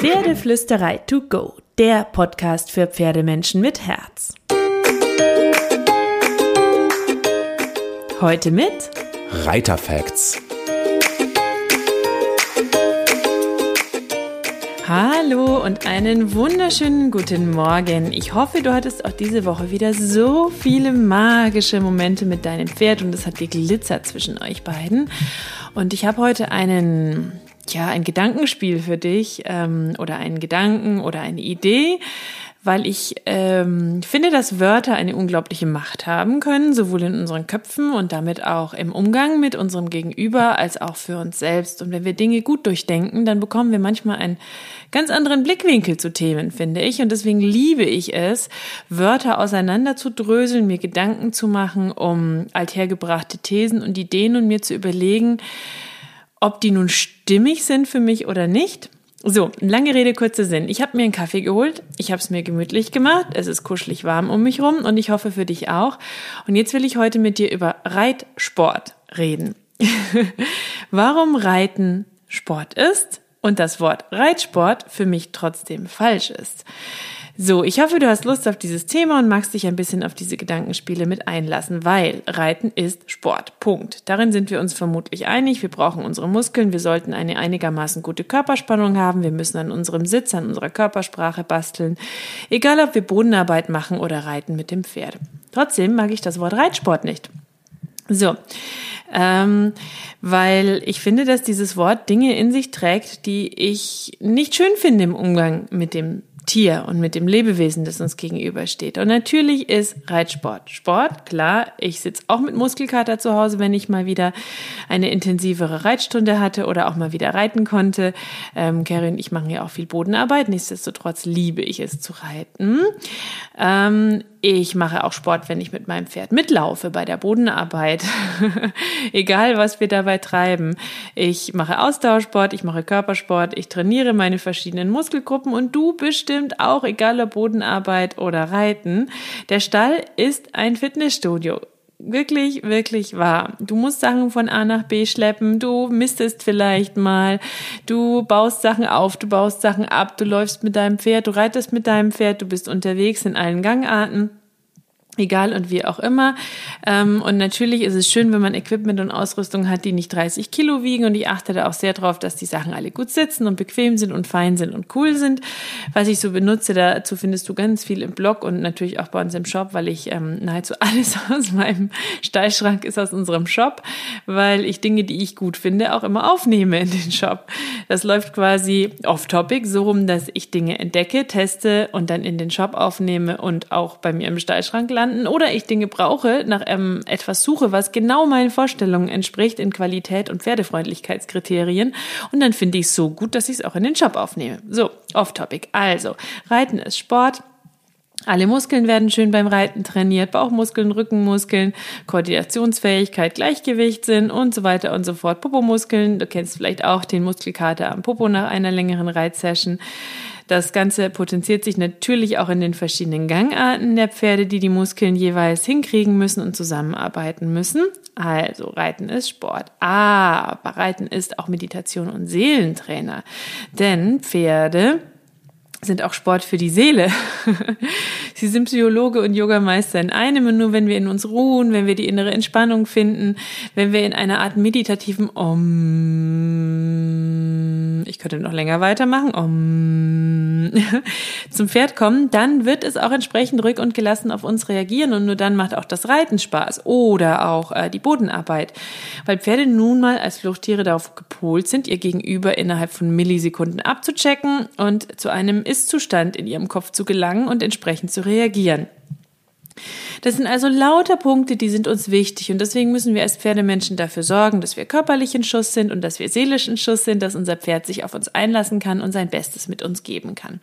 Pferdeflüsterei to go, der Podcast für Pferdemenschen mit Herz. Heute mit Reiterfacts. Hallo und einen wunderschönen guten Morgen. Ich hoffe, du hattest auch diese Woche wieder so viele magische Momente mit deinem Pferd und es hat geglitzert zwischen euch beiden. Und ich habe heute einen ja, ein Gedankenspiel für dich ähm, oder einen Gedanken oder eine Idee, weil ich ähm, finde, dass Wörter eine unglaubliche Macht haben können, sowohl in unseren Köpfen und damit auch im Umgang mit unserem Gegenüber als auch für uns selbst. Und wenn wir Dinge gut durchdenken, dann bekommen wir manchmal einen ganz anderen Blickwinkel zu Themen, finde ich. Und deswegen liebe ich es, Wörter auseinander zu dröseln, mir Gedanken zu machen um althergebrachte Thesen und Ideen und mir zu überlegen, ob die nun stimmig sind für mich oder nicht. So, lange Rede, kurzer Sinn. Ich habe mir einen Kaffee geholt, ich habe es mir gemütlich gemacht, es ist kuschelig warm um mich rum und ich hoffe für dich auch. Und jetzt will ich heute mit dir über Reitsport reden. Warum Reiten Sport ist und das Wort Reitsport für mich trotzdem falsch ist. So, ich hoffe, du hast Lust auf dieses Thema und magst dich ein bisschen auf diese Gedankenspiele mit einlassen, weil Reiten ist Sport. Punkt. Darin sind wir uns vermutlich einig. Wir brauchen unsere Muskeln. Wir sollten eine einigermaßen gute Körperspannung haben. Wir müssen an unserem Sitz, an unserer Körpersprache basteln. Egal, ob wir Bodenarbeit machen oder reiten mit dem Pferd. Trotzdem mag ich das Wort Reitsport nicht. So, ähm, weil ich finde, dass dieses Wort Dinge in sich trägt, die ich nicht schön finde im Umgang mit dem Tier und mit dem Lebewesen, das uns gegenübersteht. Und natürlich ist Reitsport Sport, klar. Ich sitze auch mit Muskelkater zu Hause, wenn ich mal wieder eine intensivere Reitstunde hatte oder auch mal wieder reiten konnte. Ähm, Carrie und ich machen ja auch viel Bodenarbeit. Nichtsdestotrotz liebe ich es zu reiten. Ähm, ich mache auch Sport, wenn ich mit meinem Pferd mitlaufe bei der Bodenarbeit. Egal, was wir dabei treiben. Ich mache Austauschsport, ich mache Körpersport, ich trainiere meine verschiedenen Muskelgruppen und du bestimmt auch, egal ob Bodenarbeit oder Reiten. Der Stall ist ein Fitnessstudio wirklich, wirklich wahr. Du musst Sachen von A nach B schleppen, du mistest vielleicht mal, du baust Sachen auf, du baust Sachen ab, du läufst mit deinem Pferd, du reitest mit deinem Pferd, du bist unterwegs in allen Gangarten egal und wie auch immer. Ähm, und natürlich ist es schön, wenn man Equipment und Ausrüstung hat, die nicht 30 Kilo wiegen. Und ich achte da auch sehr drauf, dass die Sachen alle gut sitzen und bequem sind und fein sind und cool sind. Was ich so benutze, dazu findest du ganz viel im Blog und natürlich auch bei uns im Shop, weil ich ähm, nahezu alles aus meinem Stallschrank ist aus unserem Shop, weil ich Dinge, die ich gut finde, auch immer aufnehme in den Shop. Das läuft quasi off-topic, so rum, dass ich Dinge entdecke, teste und dann in den Shop aufnehme und auch bei mir im Stallschrank lande landen oder ich Dinge brauche, nach ähm, etwas suche, was genau meinen Vorstellungen entspricht in Qualität und Pferdefreundlichkeitskriterien. Und dann finde ich es so gut, dass ich es auch in den Shop aufnehme. So, off-topic. Also, Reiten ist Sport. Alle Muskeln werden schön beim Reiten trainiert, Bauchmuskeln, Rückenmuskeln, Koordinationsfähigkeit, Gleichgewichtssinn und so weiter und so fort. Popomuskeln, du kennst vielleicht auch den Muskelkater am Popo nach einer längeren Reitsession. Das Ganze potenziert sich natürlich auch in den verschiedenen Gangarten der Pferde, die die Muskeln jeweils hinkriegen müssen und zusammenarbeiten müssen. Also Reiten ist Sport, aber Reiten ist auch Meditation und Seelentrainer. Denn Pferde sind auch Sport für die Seele. Sie sind Psychologe und Yogameister in einem und nur wenn wir in uns ruhen, wenn wir die innere Entspannung finden, wenn wir in einer Art meditativen Om, ich könnte noch länger weitermachen, Om, zum Pferd kommen, dann wird es auch entsprechend ruhig und gelassen auf uns reagieren und nur dann macht auch das Reiten Spaß oder auch äh, die Bodenarbeit, weil Pferde nun mal als Fluchttiere darauf gepolt sind, ihr Gegenüber innerhalb von Millisekunden abzuchecken und zu einem Ist-Zustand in ihrem Kopf zu gelangen und entsprechend zu reagieren. Das sind also lauter Punkte, die sind uns wichtig und deswegen müssen wir als Pferdemenschen dafür sorgen, dass wir körperlich in Schuss sind und dass wir seelisch in Schuss sind, dass unser Pferd sich auf uns einlassen kann und sein Bestes mit uns geben kann.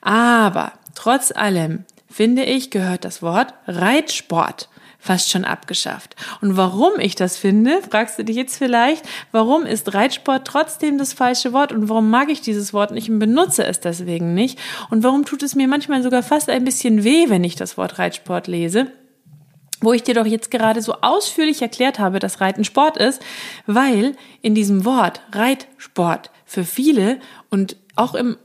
Aber trotz allem, finde ich, gehört das Wort Reitsport fast schon abgeschafft. Und warum ich das finde, fragst du dich jetzt vielleicht, warum ist Reitsport trotzdem das falsche Wort und warum mag ich dieses Wort nicht und benutze es deswegen nicht und warum tut es mir manchmal sogar fast ein bisschen weh, wenn ich das Wort Reitsport lese? wo ich dir doch jetzt gerade so ausführlich erklärt habe, dass Reiten Sport ist, weil in diesem Wort Reitsport für viele und auch im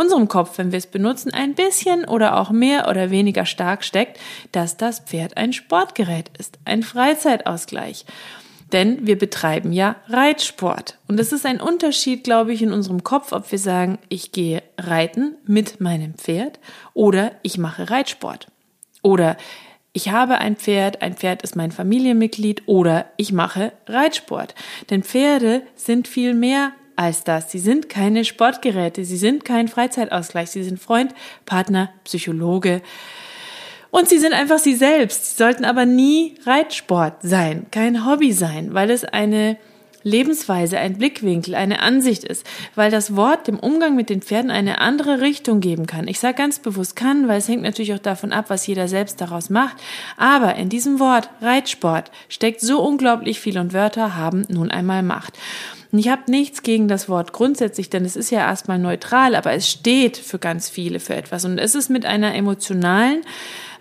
unserem Kopf, wenn wir es benutzen, ein bisschen oder auch mehr oder weniger stark steckt, dass das Pferd ein Sportgerät ist, ein Freizeitausgleich. Denn wir betreiben ja Reitsport. Und es ist ein Unterschied, glaube ich, in unserem Kopf, ob wir sagen, ich gehe reiten mit meinem Pferd oder ich mache Reitsport. Oder ich habe ein Pferd, ein Pferd ist mein Familienmitglied oder ich mache Reitsport. Denn Pferde sind viel mehr als das. Sie sind keine Sportgeräte, sie sind kein Freizeitausgleich, sie sind Freund, Partner, Psychologe. Und sie sind einfach sie selbst. Sie sollten aber nie Reitsport sein, kein Hobby sein, weil es eine Lebensweise, ein Blickwinkel, eine Ansicht ist, weil das Wort dem Umgang mit den Pferden eine andere Richtung geben kann. Ich sage ganz bewusst kann, weil es hängt natürlich auch davon ab, was jeder selbst daraus macht. Aber in diesem Wort Reitsport steckt so unglaublich viel und Wörter haben nun einmal Macht. Und ich habe nichts gegen das Wort grundsätzlich, denn es ist ja erstmal neutral, aber es steht für ganz viele für etwas. Und es ist mit einer emotionalen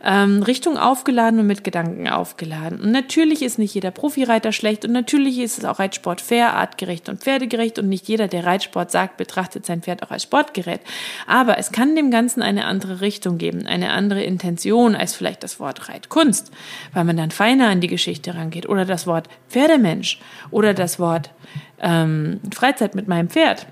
ähm, Richtung aufgeladen und mit Gedanken aufgeladen. Und natürlich ist nicht jeder Profireiter schlecht und natürlich ist es auch Reitsport fair, artgerecht und pferdegerecht und nicht jeder, der Reitsport sagt, betrachtet sein Pferd auch als Sportgerät. Aber es kann dem Ganzen eine andere Richtung geben, eine andere Intention als vielleicht das Wort Reitkunst, weil man dann feiner an die Geschichte rangeht oder das Wort Pferdemensch oder das Wort ähm, Freizeit mit meinem Pferd.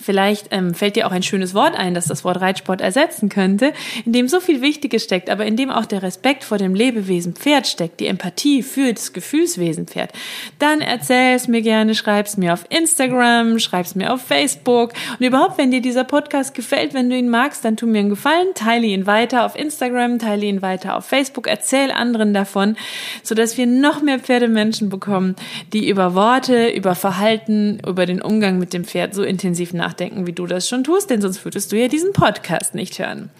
Vielleicht ähm, fällt dir auch ein schönes Wort ein, das das Wort Reitsport ersetzen könnte, in dem so viel Wichtiges steckt, aber in dem auch der Respekt vor dem Lebewesen Pferd steckt, die Empathie für das Gefühlswesen Pferd. Dann erzähl es mir gerne, schreib es mir auf Instagram, schreib es mir auf Facebook und überhaupt, wenn dir dieser Podcast gefällt, wenn du ihn magst, dann tu mir einen Gefallen, teile ihn weiter auf Instagram, teile ihn weiter auf Facebook, erzähl anderen davon, sodass wir noch mehr Pferdemenschen bekommen, die über Worte, über Verhalten, über den Umgang mit dem Pferd so intensiv nachdenken nachdenken, wie du das schon tust, denn sonst würdest du ja diesen Podcast nicht hören.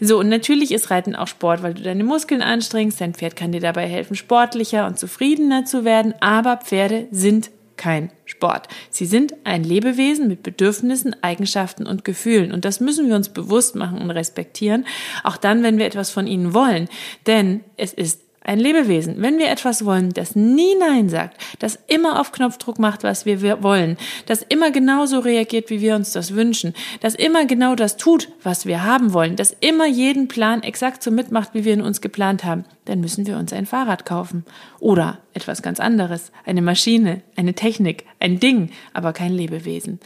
So, und natürlich ist Reiten auch Sport, weil du deine Muskeln anstrengst. Dein Pferd kann dir dabei helfen, sportlicher und zufriedener zu werden. Aber Pferde sind kein Sport. Sie sind ein Lebewesen mit Bedürfnissen, Eigenschaften und Gefühlen. Und das müssen wir uns bewusst machen und respektieren, auch dann, wenn wir etwas von ihnen wollen. Denn es ist ein Lebewesen, wenn wir etwas wollen, das nie Nein sagt, das immer auf Knopfdruck macht, was wir wollen, das immer genauso reagiert, wie wir uns das wünschen, das immer genau das tut, was wir haben wollen, das immer jeden Plan exakt so mitmacht, wie wir ihn uns geplant haben, dann müssen wir uns ein Fahrrad kaufen. Oder etwas ganz anderes, eine Maschine, eine Technik, ein Ding, aber kein Lebewesen.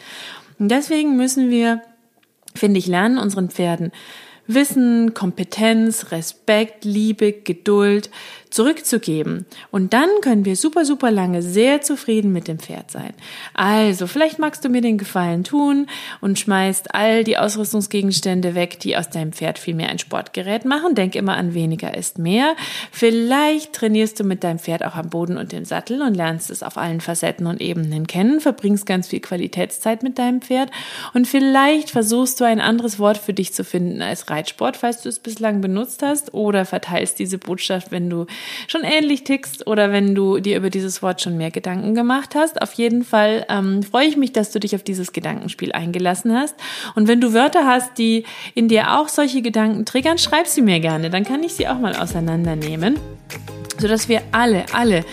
Und deswegen müssen wir, finde ich, lernen, unseren Pferden Wissen, Kompetenz, Respekt, Liebe, Geduld zurückzugeben. Und dann können wir super, super lange sehr zufrieden mit dem Pferd sein. Also, vielleicht magst du mir den Gefallen tun und schmeißt all die Ausrüstungsgegenstände weg, die aus deinem Pferd viel mehr ein Sportgerät machen. Denk immer an weniger ist mehr. Vielleicht trainierst du mit deinem Pferd auch am Boden und im Sattel und lernst es auf allen Facetten und Ebenen kennen, verbringst ganz viel Qualitätszeit mit deinem Pferd und vielleicht versuchst du ein anderes Wort für dich zu finden als Reitsport, falls du es bislang benutzt hast, oder verteilst diese Botschaft, wenn du schon ähnlich tickst oder wenn du dir über dieses Wort schon mehr Gedanken gemacht hast. Auf jeden Fall ähm, freue ich mich, dass du dich auf dieses Gedankenspiel eingelassen hast. Und wenn du Wörter hast, die in dir auch solche Gedanken triggern, schreib sie mir gerne. Dann kann ich sie auch mal auseinandernehmen sodass wir alle, alle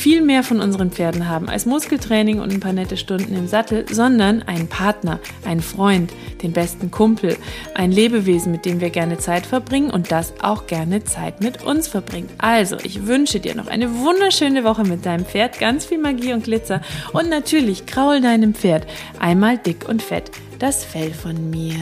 viel mehr von unseren Pferden haben als Muskeltraining und ein paar nette Stunden im Sattel, sondern einen Partner, einen Freund, den besten Kumpel, ein Lebewesen, mit dem wir gerne Zeit verbringen und das auch gerne Zeit mit uns verbringt. Also, ich wünsche dir noch eine wunderschöne Woche mit deinem Pferd, ganz viel Magie und Glitzer und natürlich kraul deinem Pferd einmal dick und fett das Fell von mir.